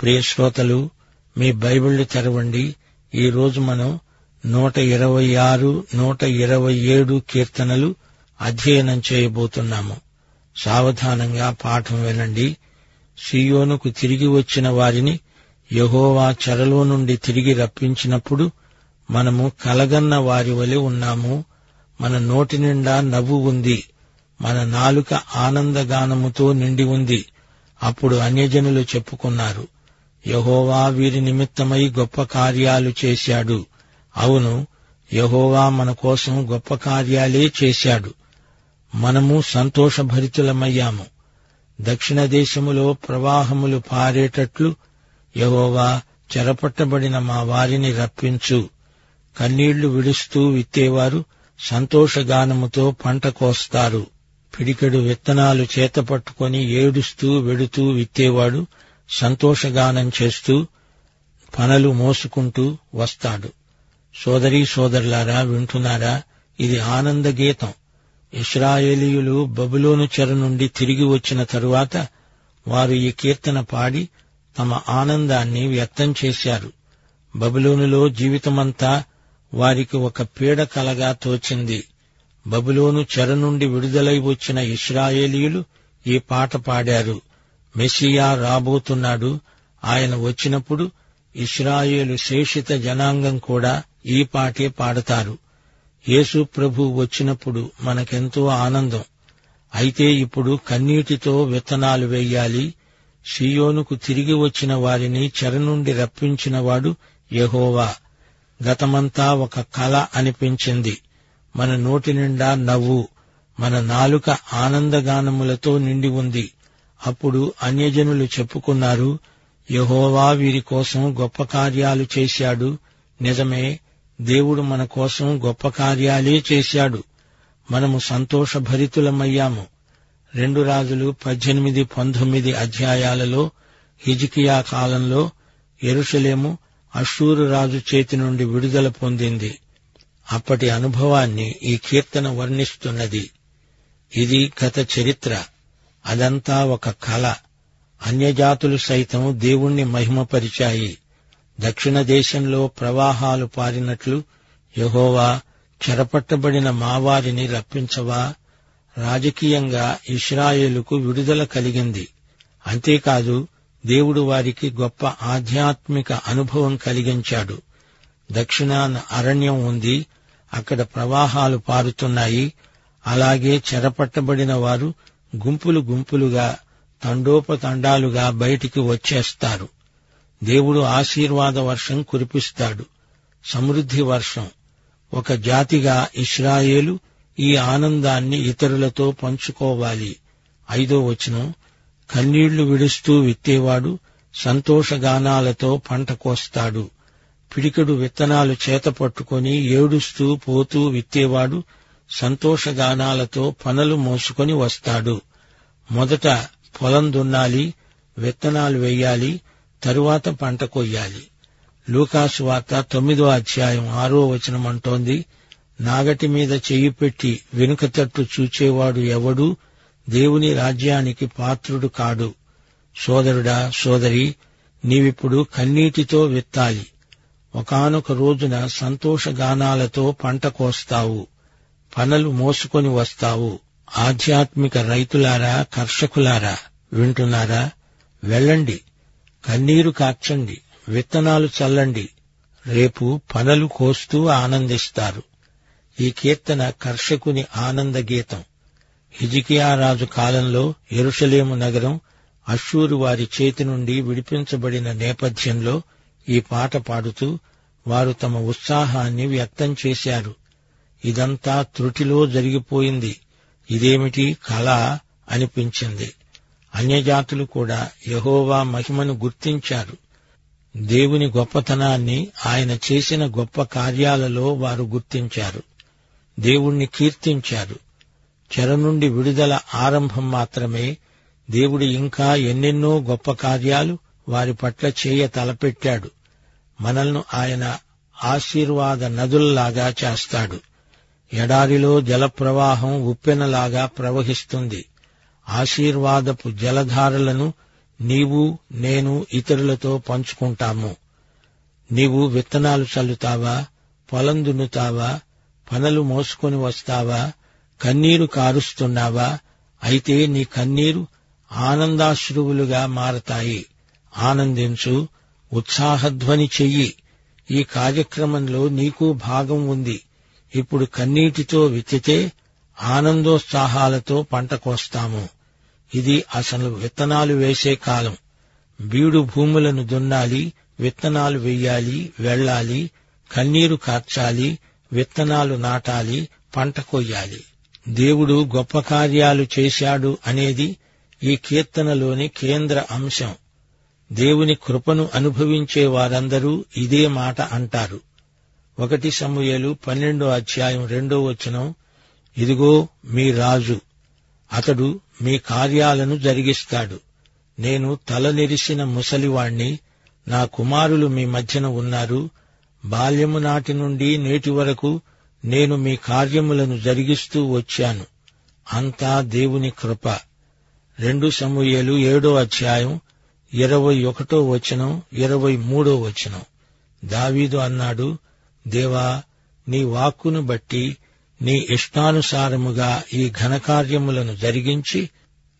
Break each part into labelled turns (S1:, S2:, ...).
S1: ప్రియ శ్రోతలు మీ బైబిళ్ళు తెరవండి ఈ రోజు మనం నూట ఇరవై ఆరు నూట ఇరవై ఏడు కీర్తనలు అధ్యయనం చేయబోతున్నాము. సావధానంగా పాఠం వినండి. సియోనుకు తిరిగి వచ్చిన వారిని యహోవా చెరలో నుండి తిరిగి రప్పించినప్పుడు మనము కలగన్న వారి వలె ఉన్నాము. మన నోటి నిండా నవ్వు ఉంది. మన నాలుక ఆనందగానముతో నిండి ఉంది. అప్పుడు అన్యజనులు చెప్పుకున్నారు. యహోవా వీరి నిమిత్తమై గొప్ప కార్యాలు చేశాడు. అవును యహోవా మన కోసం గొప్ప కార్యాలే చేశాడు. మనము సంతోషభరితులమయ్యాము. దక్షిణ దేశములో ప్రవాహములు పారేటట్లు యహోవా చెరపట్టబడిన మా వారిని రప్పించు. కన్నీళ్ళు విడుస్తూ విత్తేవారు సంతోషగానముతో పంట కోస్తారు. పిడికెడు విత్తనాలు చేతపట్టుకొని ఏడుస్తూ వెడుతూ విత్తేవాడు సంతోషగానం చేస్తూ పనలు మోసుకుంటూ వస్తాడు. సోదరీ సోదరులారా వింటున్నారా? ఇది ఆనంద గీతం ఇస్రాయేలీయులు బబులోను చెర నుండి తిరిగి వచ్చిన తరువాత వారు ఈ కీర్తన పాడి తమ ఆనందాన్ని వ్యక్తం చేశారు. బబులోనులో జీవితమంతా వారికి ఒక పీడ కలగా తోచింది. బబులోను చెర నుండి విడుదలై వచ్చిన ఇస్రాయేలీయులు ఈ పాట పాడారు. మెస్సియా రాబోతున్నాడు. ఆయన వచ్చినప్పుడు ఇస్రాయేలు శేషిత జనాంగం కూడా ఈ పాటే పాడతారు. యేసు ప్రభు వచ్చినప్పుడు మనకెంతో ఆనందం. అయితే ఇప్పుడు కన్నీటితో విత్తనాలు వెయ్యాలి సియోనుకు తిరిగి వచ్చిన వారిని చెర నుండి రప్పించినవాడు యహోవా. గతమంతా ఒక కళ అనిపించింది. మన నోటి నిండా నవ్వు మన నాలుక ఆనందగానములతో నిండి ఉంది. అప్పుడు అన్యజనులు చెప్పుకున్నారు యహోవా వీరి కోసం గొప్ప కార్యాలు చేశాడు. నిజమే దేవుడు మన కోసం గొప్ప కార్యాలే చేశాడు. మనము సంతోషభరితులమయ్యాము. రెండు రాజులు పద్దెనిమిది పంతొమ్మిది అధ్యాయాలలో హిజికియా కాలంలో ఎరుషలేము అషూరు రాజు చేతి నుండి విడుదల పొందింది. అప్పటి అనుభవాన్ని ఈ కీర్తన వర్ణిస్తున్నది. ఇది గత చరిత్ర. అదంతా ఒక కళ. అన్యజాతులు సైతం దేవుణ్ణి మహిమపరిచాయి. దక్షిణ దేశంలో ప్రవాహాలు పారినట్లు యహోవా చెరపట్టబడిన మావారిని రప్పించవా? రాజకీయంగా ఇస్రాయేలుకు విడుదల కలిగింది. అంతేకాదు దేవుడు వారికి గొప్ప ఆధ్యాత్మిక అనుభవం కలిగించాడు. దక్షిణాన అరణ్యం ఉంది. అక్కడ ప్రవాహాలు పారుతున్నాయి. అలాగే చెరపట్టబడిన వారు గుంపులు గుంపులుగా తండోపతండాలుగా బయటికి వచ్చేస్తారు. దేవుడు ఆశీర్వాద వర్షం కురిపిస్తాడు. సమృద్ధి వర్షం. ఒక జాతిగా ఇస్రాయేలు ఈ ఆనందాన్ని ఇతరులతో పంచుకోవాలి. ఐదో వచనం. కన్నీళ్ళు విడుస్తూ విత్తేవాడు సంతోషగానాలతో పంట కోస్తాడు. పిడికెడు విత్తనాలు చేతపట్టుకుని ఏడుస్తూ పోతూ విత్తేవాడు సంతోషగానాలతో పనులు మోసుకొని వస్తాడు. మొదట పొలం దున్నాలి విత్తనాలు వెయ్యాలి తరువాత పంట కొయ్యాలి. లూకాసు వార్త తొమ్మిదో అధ్యాయం ఆరో వచనం అంటోంది నాగటి మీద చెయ్యి పెట్టి వెనుక తట్టు చూచేవాడు ఎవడూ? దేవుని రాజ్యానికి పాత్రుడు కాడు. సోదరుడా సోదరి నీవిప్పుడు కన్నీటితో విత్తాలి ఒకనొక రోజున సంతోషగానాలతో పంట కోస్తావు. పనలు మోసుకొని వస్తావు. ఆధ్యాత్మిక రైతులారా కర్షకులారా వింటున్నారా? వెళ్ళండి. కన్నీరు కార్చండి విత్తనాలు చల్లండి. రేపు పనలు కోస్తూ ఆనందిస్తారు. ఈ కీర్తన కర్షకుని ఆనంద గీతం హిజికియా రాజు కాలంలో ఎరుషలేము నగరం అశ్షూరు వారి చేతి నుండి విడిపించబడిన నేపథ్యంలో ఈ పాట పాడుతూ వారు తమ ఉత్సాహాన్ని వ్యక్తం చేశారు. ఇదంతా త్రుటిలో జరిగిపోయింది. ఇదేమిటి కళ అనిపించింది. అన్యజాతులు కూడా యహోవా మహిమను గుర్తించారు. దేవుని గొప్పతనాన్ని ఆయన చేసిన గొప్ప కార్యాలలో వారు గుర్తించారు. దేవుణ్ణి కీర్తించారు. చెర నుండి విడుదల ఆరంభం మాత్రమే దేవుడు ఇంకా ఎన్నెన్నో గొప్ప కార్యాలు వారి పట్ల చేయ తలపెట్టాడు. మనల్ని ఆయన ఆశీర్వాద నదుల్లాగా చేస్తాడు. ఎడారిలో జలప్రవాహం ఉప్పెనలాగా ప్రవహిస్తుంది. ఆశీర్వాదపు జలధారలను నీవు నేను ఇతరులతో పంచుకుంటాము. నీవు విత్తనాలు చల్లుతావా? పొలం దున్నుతావా? పనులు మోసుకొని వస్తావా? కన్నీరు కారుస్తున్నావా? అయితే నీ కన్నీరు ఆనందాశ్రువులుగా మారతాయి. ఆనందించు ఉత్సాహధ్వని చెయ్యి. ఈ కార్యక్రమంలో నీకు భాగం ఉంది. ఇప్పుడు కన్నీటితో విత్తితే ఆనందోత్సాహాలతో పంట కోస్తాము. ఇది అసలు విత్తనాలు వేసే కాలం. బీడు భూములను దున్నాలి విత్తనాలు వెయ్యాలి వెళ్ళాలి కన్నీరు కార్చాలి విత్తనాలు నాటాలి పంట కొయ్యాలి. దేవుడు గొప్ప కార్యాలు చేశాడు అనేది ఈ కీర్తనలోని కేంద్ర అంశం. దేవుని కృపను అనుభవించే వారందరూ ఇదే మాట అంటారు. ఒకటి సమూయేలు పన్నెండో అధ్యాయం రెండో వచనం ఇదిగో మీ రాజు అతడు మీ కార్యాలను జరిగిస్తాడు. నేను తల నెరిసిన ముసలివాణ్ణి నా కుమారులు మీ మధ్యన ఉన్నారు. బాల్యము నాటి నుండి నేటి వరకు నేను మీ కార్యములను జరిగిస్తూ వచ్చాను. అంతా దేవుని కృప. రెండు సమూయేలు ఏడో అధ్యాయం ఇరవై ఒకటో వచనం ఇరవై మూడో వచనం. దావీదు అన్నాడు దేవా నీ వాక్కును బట్టి నీ ఇష్టానుసారముగా ఈ ఘనకార్యములను జరిగించి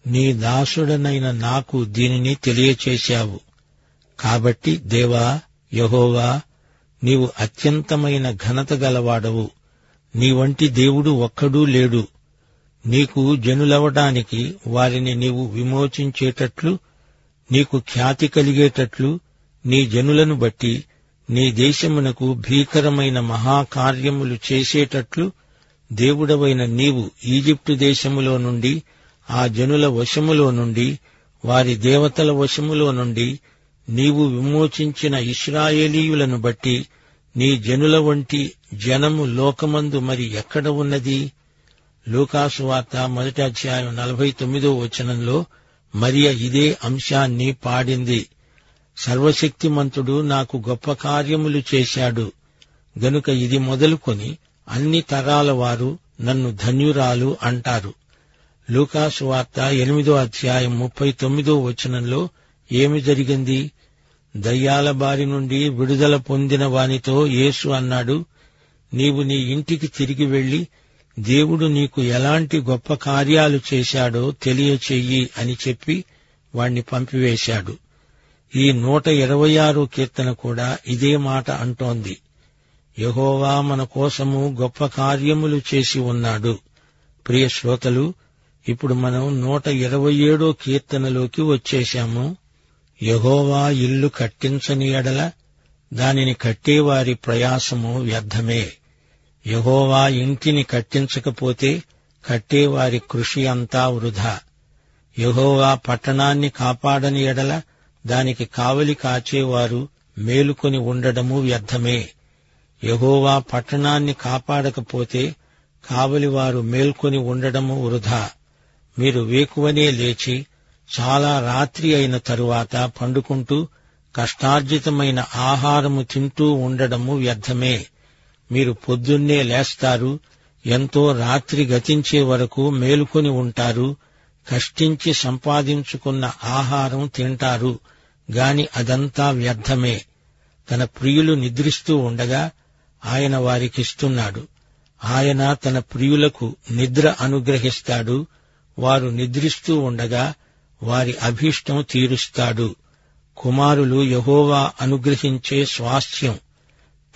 S1: నీ దాసుడనైన నాకు దీనిని తెలియచేశావు. కాబట్టి దేవా యహోవా నీవు అత్యంతమైన ఘనత గలవాడవు. నీ వంటి దేవుడు ఒక్కడూ లేడు. నీకు జనులవడానికి వారిని నీవు విమోచించేటట్లు నీకు ఖ్యాతి కలిగేటట్లు నీ జనులను బట్టి నీ దేశమునకు భీకరమైన మహాకార్యములు చేసేటట్లు దేవుడవైన నీవు ఈజిప్టు దేశములో నుండి ఆ జనుల వశములో నుండి వారి దేవతల వశములో నుండి నీవు విమోచించిన ఇస్రాయేలీయులను బట్టి నీ జనుల వంటి జనము లోకమందు మరి ఎక్కడ ఉన్నది? లూకాసు వార్త మొదటి అధ్యాయం నలభై తొమ్మిదో వచనంలో మరియ ఇదే అంశాన్ని పాడింది. సర్వశక్తిమంతుడు నాకు గొప్ప కార్యములు చేశాడు. గనుక ఇది మొదలుకొని అన్ని తరాల వారు నన్ను ధన్యురాలు అంటారు. లూకాసు వార్త ఎనిమిదో అధ్యాయం ముప్పై తొమ్మిదో వచనంలో ఏమి జరిగింది? దయ్యాల బారి నుండి విడుదల పొందిన వానితో యేసు అన్నాడు నీవు నీ ఇంటికి తిరిగి వెళ్ళి దేవుడు నీకు ఎలాంటి గొప్ప కార్యాలు చేశాడో తెలియచెయ్యి అని చెప్పి వాణ్ణి పంపివేశాడు. ఈ నూట ఇరవై ఆరు కీర్తన కూడా ఇదే మాట అంటోంది. యహోవా మన కోసము గొప్ప కార్యములు చేసి ఉన్నాడు. ప్రియ శ్రోతలు ఇప్పుడు మనం నూట ఇరవై ఏడో కీర్తనలోకి వచ్చేశాము. యహోవా ఇల్లు కట్టించని ఎడల దానిని కట్టేవారి ప్రయాసము వ్యర్థమే. యహోవా ఇంటిని కట్టించకపోతే కట్టేవారి కృషి అంతా వృధా. యహోవా పట్టణాన్ని కాపాడని ఎడల దానికి కావలి కాచేవారు మేలుకొని ఉండడము వ్యర్థమే. యహోవా పట్టణాన్ని కాపాడకపోతే కావలివారు మేల్కొని ఉండడము వృధా. మీరు వేకువనే లేచి చాలా రాత్రి అయిన తరువాత పండుకుంటూ కష్టార్జితమైన ఆహారము తింటూ ఉండడము వ్యర్థమే. మీరు పొద్దున్నే లేస్తారు ఎంతో రాత్రి గతించే వరకు మేలుకొని ఉంటారు కష్టించి సంపాదించుకున్న ఆహారం తింటారు గాని అదంతా వ్యర్థమే. తన ప్రియులు నిద్రిస్తూ ఉండగా ఆయన వారికిస్తున్నాడు. ఆయన తన ప్రియులకు నిద్ర అనుగ్రహిస్తాడు. వారు నిద్రిస్తూ ఉండగా వారి అభీష్టం తీరుస్తాడు. కుమారులు యహోవా అనుగ్రహించే స్వాస్థ్యం.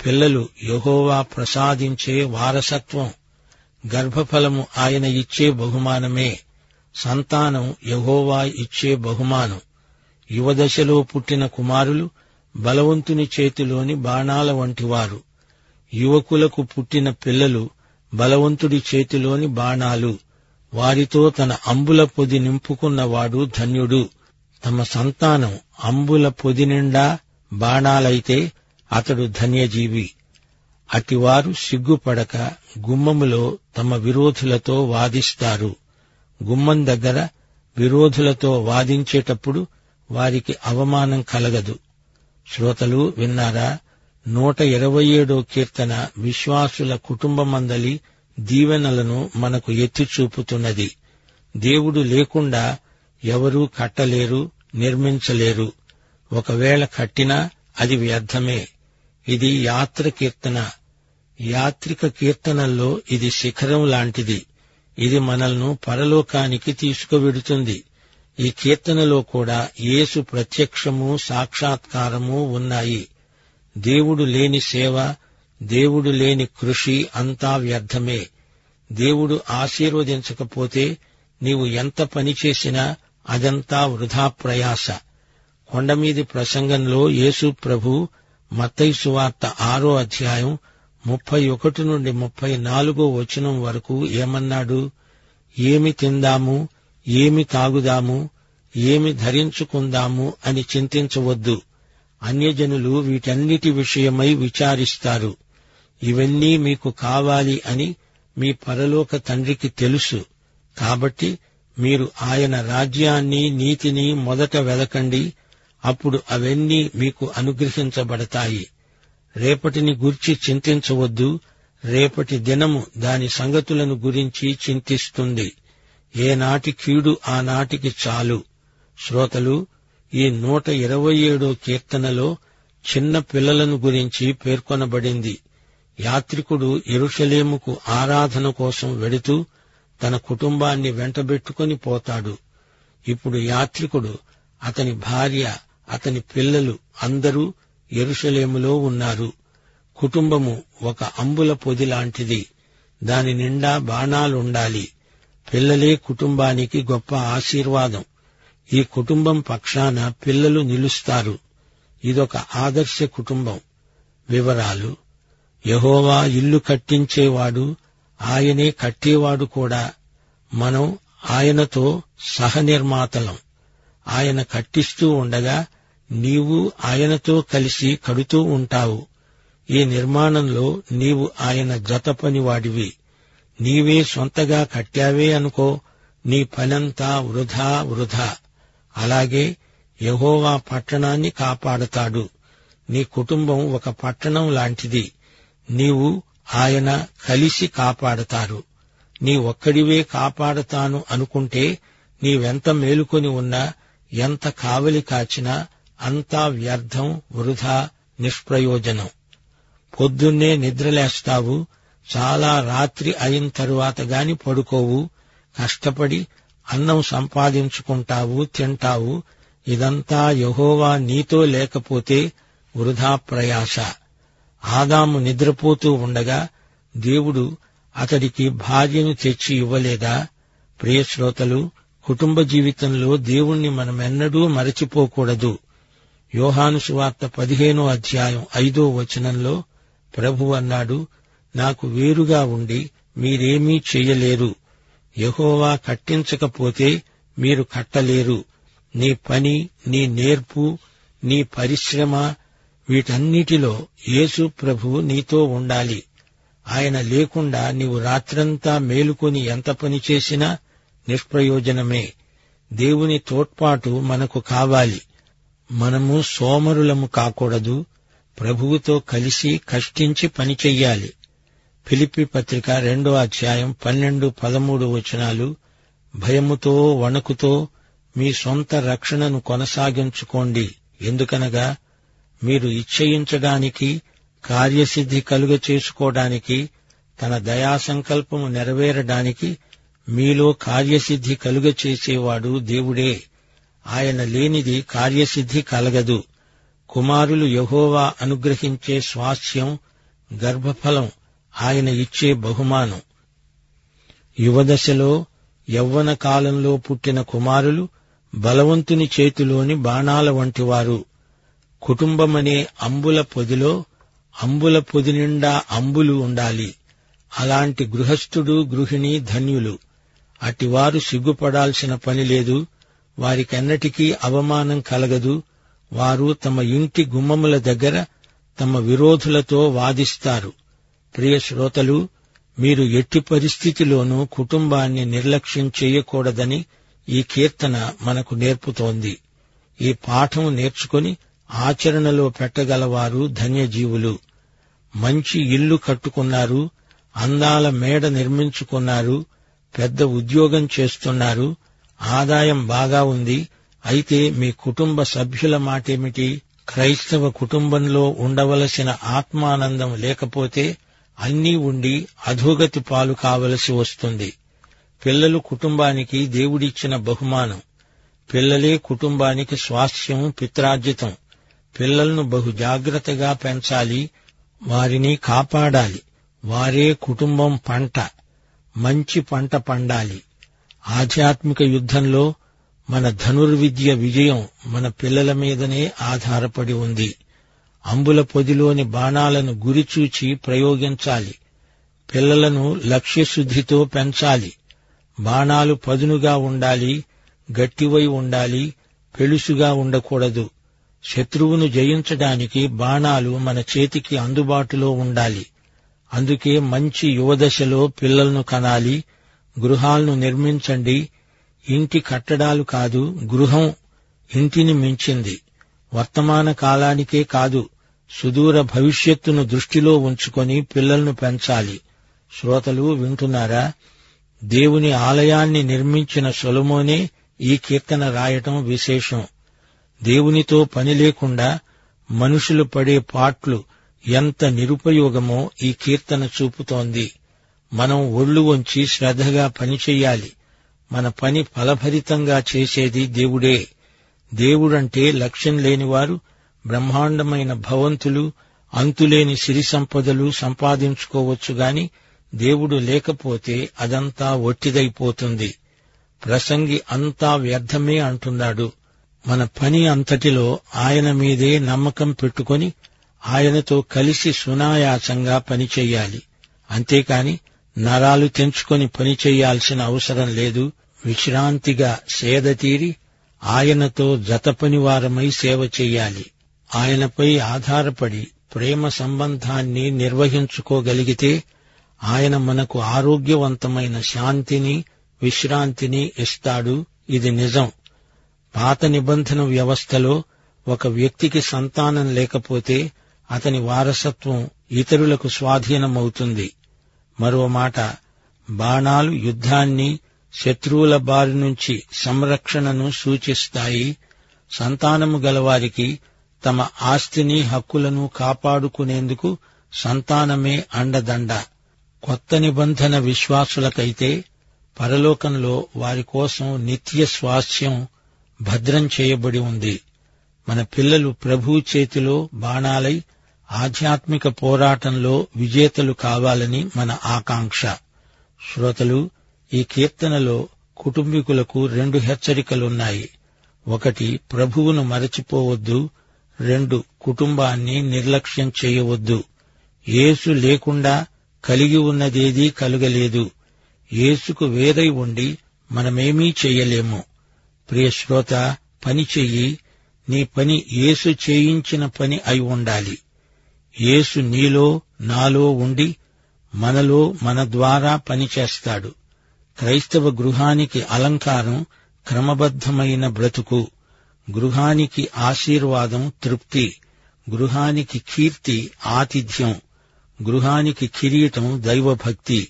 S1: పిల్లలు యహోవా ప్రసాదించే వారసత్వం. గర్భఫలము ఆయన ఇచ్చే బహుమానమే. సంతానం యహోవా ఇచ్చే బహుమానం. యువదశలో పుట్టిన కుమారులు బలవంతుని చేతిలోని బాణాల వంటివారు యువకులకు పుట్టిన పిల్లలు బలవంతుడి చేతిలోని బాణాలు. వారితో తన అంబుల పొది నింపుకున్నవాడు ధన్యుడు. తమ సంతానం అంబుల పొది నిండా బాణాలైతే అతడు ధన్యజీవి. అటివారు సిగ్గుపడక గుమ్మములో తమ విరోధులతో వాదిస్తారు. గుమ్మం దగ్గర విరోధులతో వాదించేటప్పుడు వారికి అవమానం కలగదు. శ్రోతలు విన్నారా? నూట ఇరవై ఏడో కీర్తన విశ్వాసుల కుటుంబమందలి దీవెనలను మనకు ఎత్తి చూపుతున్నది. దేవుడు లేకుండా ఎవరూ కట్టలేరు నిర్మించలేరు. ఒకవేళ కట్టినా అది వ్యర్థమే. ఇది యాత్ర కీర్తన. యాత్రిక కీర్తనల్లో ఇది శిఖరం లాంటిది. ఇది మనల్ని పరలోకానికి తీసుకువెడుతుంది. ఈ కీర్తనలో కూడా యేసు ప్రత్యక్షము సాక్షాత్కారము ఉన్నాయి. దేవుడు లేని సేవ దేవుడు లేని కృషి అంతా వ్యర్థమే. దేవుడు ఆశీర్వదించకపోతే నీవు ఎంత పని చేసినా అదంతా వృధా ప్రయాస. కొండమీది ప్రసంగంలో యేసు ప్రభు మత్తయి సువార్త ఆరో అధ్యాయం ముప్పై ఒకటి నుండి ముప్పై నాలుగో వచనం వరకు ఏమన్నాడు? ఏమి తిందాము? ఏమి తాగుదాము? ఏమి ధరించుకుందాము అని చింతించవద్దు. అన్యజనులు వీటన్నిటి విషయమై విచారిస్తారు. ఇవన్నీ మీకు కావాలి అని మీ పరలోక తండ్రికి తెలుసు. కాబట్టి మీరు ఆయన రాజ్యాన్ని నీతిని మొదట వెదకండి. అప్పుడు అవన్నీ మీకు అనుగ్రహించబడతాయి. రేపటిని గూర్చి చింతించవద్దు. రేపటి దినము దాని సంగతులను గురించి చింతిస్తుంది. ఏనాటి కీడు ఆనాటికి చాలు. శ్రోతలు ఈ నూట ఇరవై ఏడో కీర్తనలో చిన్న పిల్లలను గురించి పేర్కొనబడింది. యాత్రికుడు ఎరుషలేముకు ఆరాధన కోసం వెడుతూ తన కుటుంబాన్ని వెంటబెట్టుకుని పోతాడు. ఇప్పుడు యాత్రికుడు అతని భార్య అతని పిల్లలు అందరూ ఎరుషలేములో ఉన్నారు. కుటుంబము ఒక అంబుల పొది లాంటిది. దాని నిండా బాణాలుండాలి. పిల్లలే కుటుంబానికి గొప్ప ఆశీర్వాదం. ఈ కుటుంబం పక్షాన పిల్లలు నిలుస్తారు. ఇదొక ఆదర్శ కుటుంబం. వివరాలు. యహోవా ఇల్లు కట్టించేవాడు ఆయనే కట్టేవాడు కూడా. మనం ఆయనతో సహనిర్మాతలం. ఆయన కట్టిస్తూ ఉండగా నీవు ఆయనతో కలిసి కడుతూ ఉంటావు. ఈ నిర్మాణంలో నీవు ఆయన జత పనివాడివి నీవే సొంతగా కట్టావే అనుకో నీ పనంతా వృధా వృధా. అలాగే యహోవా పట్టణాన్ని కాపాడతాడు. నీ కుటుంబం ఒక పట్టణం లాంటిది. నీవు ఆయన కలిసి కాపాడతారు. నీ ఒక్కడివే కాపాడతాను అనుకుంటే నీవెంత మేలుకొని ఉన్నా ఎంత కావలి కాచినా అంతా వ్యర్థం వృధా నిష్ప్రయోజనం. పొద్దున్నే నిద్రలేస్తావు చాలా రాత్రి అయిన తరువాత గాని పడుకోవు కష్టపడి అన్నం సంపాదించుకుంటావు తింటావు ఇదంతా యహోవా నీతో లేకపోతే వృధా ప్రయాస. ఆదాము నిద్రపోతూ ఉండగా దేవుడు అతడికి భార్యను తెచ్చి ఇవ్వలేదా? ప్రియశ్రోతలు కుటుంబ జీవితంలో దేవుణ్ణి మనమెన్నడూ మరచిపోకూడదు. యోహాను సువార్త పదిహేనో అధ్యాయం ఐదో వచనంలో ప్రభు అన్నాడు నాకు వేరుగా ఉండి మీరేమీ చెయ్యలేరు యహోవా కట్టించకపోతే మీరు కట్టలేరు. నీ పని నీ నేర్పు నీ పరిశ్రమ వీటన్నిటిలో యేసు ప్రభువు నీతో ఉండాలి. ఆయన లేకుండా నీవు రాత్రంతా మేలుకొని ఎంత పని చేసినా నిష్ప్రయోజనమే. దేవుని తోడ్పాటు మనకు కావాలి. మనము సోమరులము కాకూడదు ప్రభువుతో కలిసి కష్టించి పని చెయ్యాలి. ఫిలిపి పత్రిక రెండో అధ్యాయం పన్నెండు పదమూడు వచనాలు భయముతో వణుకుతో మీ సొంత రక్షణను కొనసాగించుకోండి. ఎందుకనగా మీరు ఇచ్చయించడానికి కార్యసిద్ధి కలుగ చేసుకోవడానికి తన దయా సంకల్పము నెరవేరడానికి మీలో కార్యసిద్ధి కలుగ చేసేవాడు దేవుడే. ఆయన లేనిది కార్యసిద్ధి కలగదు. కుమారులు యహోవా అనుగ్రహించే స్వాస్థ్యం గర్భఫలం ఆయన ఇచ్చే బహుమానం. యువదశలో యవ్వన కాలంలో పుట్టిన కుమారులు బలవంతుని చేతిలోని బాణాల వంటివారు కుటుంబమనే అంబుల పొదిలో అంబుల పొది నిండా అంబులు ఉండాలి. అలాంటి గృహస్థుడు గృహిణి ధన్యులు. అటివారు సిగ్గుపడాల్సిన పని లేదు. వారికన్నటికీ అవమానం కలగదు. వారు తమ ఇంటి గుమ్మముల దగ్గర తమ విరోధులతో వాదిస్తారు. ప్రియ శ్రోతలు మీరు ఎట్టి పరిస్థితిలోనూ కుటుంబాన్ని నిర్లక్ష్యం చేయకూడదని ఈ కీర్తన మనకు నేర్పుతోంది. ఈ పాఠం నేర్చుకుని ఆచరణలో పెట్టగలవారు ధన్యజీవులు. మంచి ఇల్లు కట్టుకున్నారు అందాల మేడ నిర్మించుకున్నారు పెద్ద ఉద్యోగం చేస్తున్నారు ఆదాయం బాగా ఉంది. అయితే మీ కుటుంబ సభ్యుల మాటేమిటి? క్రైస్తవ కుటుంబంలో ఉండవలసిన ఆత్మానందం లేకపోతే అన్నీ ఉండి అధోగతి పాలు కావలసి వస్తుంది. పిల్లలు కుటుంబానికి దేవుడిచ్చిన బహుమానం. పిల్లలే కుటుంబానికి స్వాస్థ్యం పిత్రార్జితం. పిల్లలను బహు జాగ్రత్తగా పెంచాలి వారిని కాపాడాలి. వారే కుటుంబం పంట. మంచి పంట పండాలి. ఆధ్యాత్మిక యుద్ధంలో మన ధనుర్విద్య విజయం మన పిల్లల మీదనే ఆధారపడి ఉంది. అంబుల పొదిలోని బాణాలను గురిచూచి ప్రయోగించాలి. పిల్లలను లక్ష్యశుద్ధితో పెంచాలి. బాణాలు పదునుగా ఉండాలి గట్టివై ఉండాలి పెలుసుగా ఉండకూడదు. శత్రువును జయించడానికి బాణాలు మన చేతికి అందుబాటులో ఉండాలి. అందుకే మంచి యువదశలో పిల్లలను కనాలి గృహాలను నిర్మించండి. ఇంటి కట్టడాలు కాదు గృహం ఇంటిని మించింది. వర్తమాన కాలానికే కాదు సుదూర భవిష్యత్తును దృష్టిలో ఉంచుకొని పిల్లలను పెంచాలి. శ్రోతలు వింటున్నారా? దేవుని ఆలయాన్ని నిర్మించిన సొలమోనే ఈ కీర్తన రాయటం విశేషం. దేవునితో పని లేకుండా మనుషులు పడే పాట్లు ఎంత నిరుపయోగమో ఈ కీర్తన చూపుతోంది. మనం ఒళ్ళు వంచి శ్రద్ధగా పనిచేయాలి మన పని ఫలభరితంగా చేసేది దేవుడే. దేవుడంటే లక్ష్యం లేనివారు బ్రహ్మాండమైన భవంతులు అంతులేని సిరి సంపదలు సంపాదించుకోవచ్చుగాని దేవుడు లేకపోతే అదంతా ఒట్టిదైపోతుంది. ప్రసంగి అంతా వ్యర్థమే అంటున్నాడు. మన పని అంతటిలో ఆయన మీదే నమ్మకం పెట్టుకొని ఆయనతో కలిసి సునాయాసంగా పనిచేయాలి అంతేకాని నరాలు తెంచుకొని పని అవసరం లేదు. విశ్రాంతిగా సేద తీరి ఆయనతో జతపనివారమై సేవ చెయ్యాలి ఆయనపై ఆధారపడి ప్రేమ సంబంధాన్ని నిర్వహించుకోగలిగితే ఆయన మనకు ఆరోగ్యవంతమైన శాంతిని విశ్రాంతిని ఇస్తాడు. ఇది నిజం. పాత నిబంధన వ్యవస్థలో ఒక వ్యక్తికి సంతానం లేకపోతే అతని వారసత్వం ఇతరులకు స్వాధీనమవుతుంది. మరో మాట బాణాలు యుద్ధాన్ని శత్రువుల బారి నుంచి సంరక్షణను సూచిస్తాయి. సంతానము గలవారికి తమ ఆస్తిని హక్కులను కాపాడుకునేందుకు సంతానమే అండదండ. కొత్త నిబంధన విశ్వాసులకైతే పరలోకంలో వారి కోసం నిత్య స్వాస్థ్యం భద్రం చేయబడి ఉంది. మన పిల్లలు ప్రభు చేతిలో బాణాలై ఆధ్యాత్మిక పోరాటంలో విజేతలు కావాలని మన ఆకాంక్ష. శ్రోతలు ఈ కీర్తనలో కుటుంబీకులకు రెండు హెచ్చరికలున్నాయి. ఒకటి ప్రభువును మరచిపోవద్దు. రెండు కుటుంబాన్ని నిర్లక్ష్యం చేయవద్దు. యేసు లేకుండా కలిగి ఉన్నదేదీ కలుగలేదు. యేసుకు వేరై ఉండి మనమేమీ చెయ్యలేము ప్రియ శ్రోత పని చెయ్యి. నీ పని యేసు చేయించిన పని అయి ఉండాలి. యేసు నీలో నాలో ఉండి మనలో మన ద్వారా పనిచేస్తాడు. క్రైస్తవ గృహానికి అలంకారం క్రమబద్ధమైన బ్రతుకు. గృహానికి ఆశీర్వాదం తృప్తి. గృహానికి కీర్తి ఆతిథ్యం. గృహానికి కిరీటం దైవభక్తి.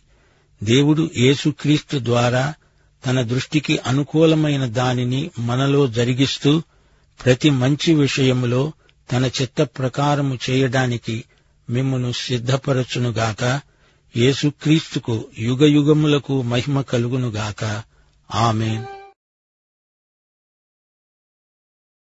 S1: దేవుడు యేసుక్రీస్తు ద్వారా తన దృష్టికి అనుకూలమైన దానిని మనలో జరిగిస్తూ ప్రతి మంచి విషయంలో తన చిత్త ప్రకారము చేయడానికి మిమ్మను సిద్ధపరచునుగాక యేసుక్రీస్తుకు యుగయుగములకు మహిమ కలుగునుగాక. ఆమెన్.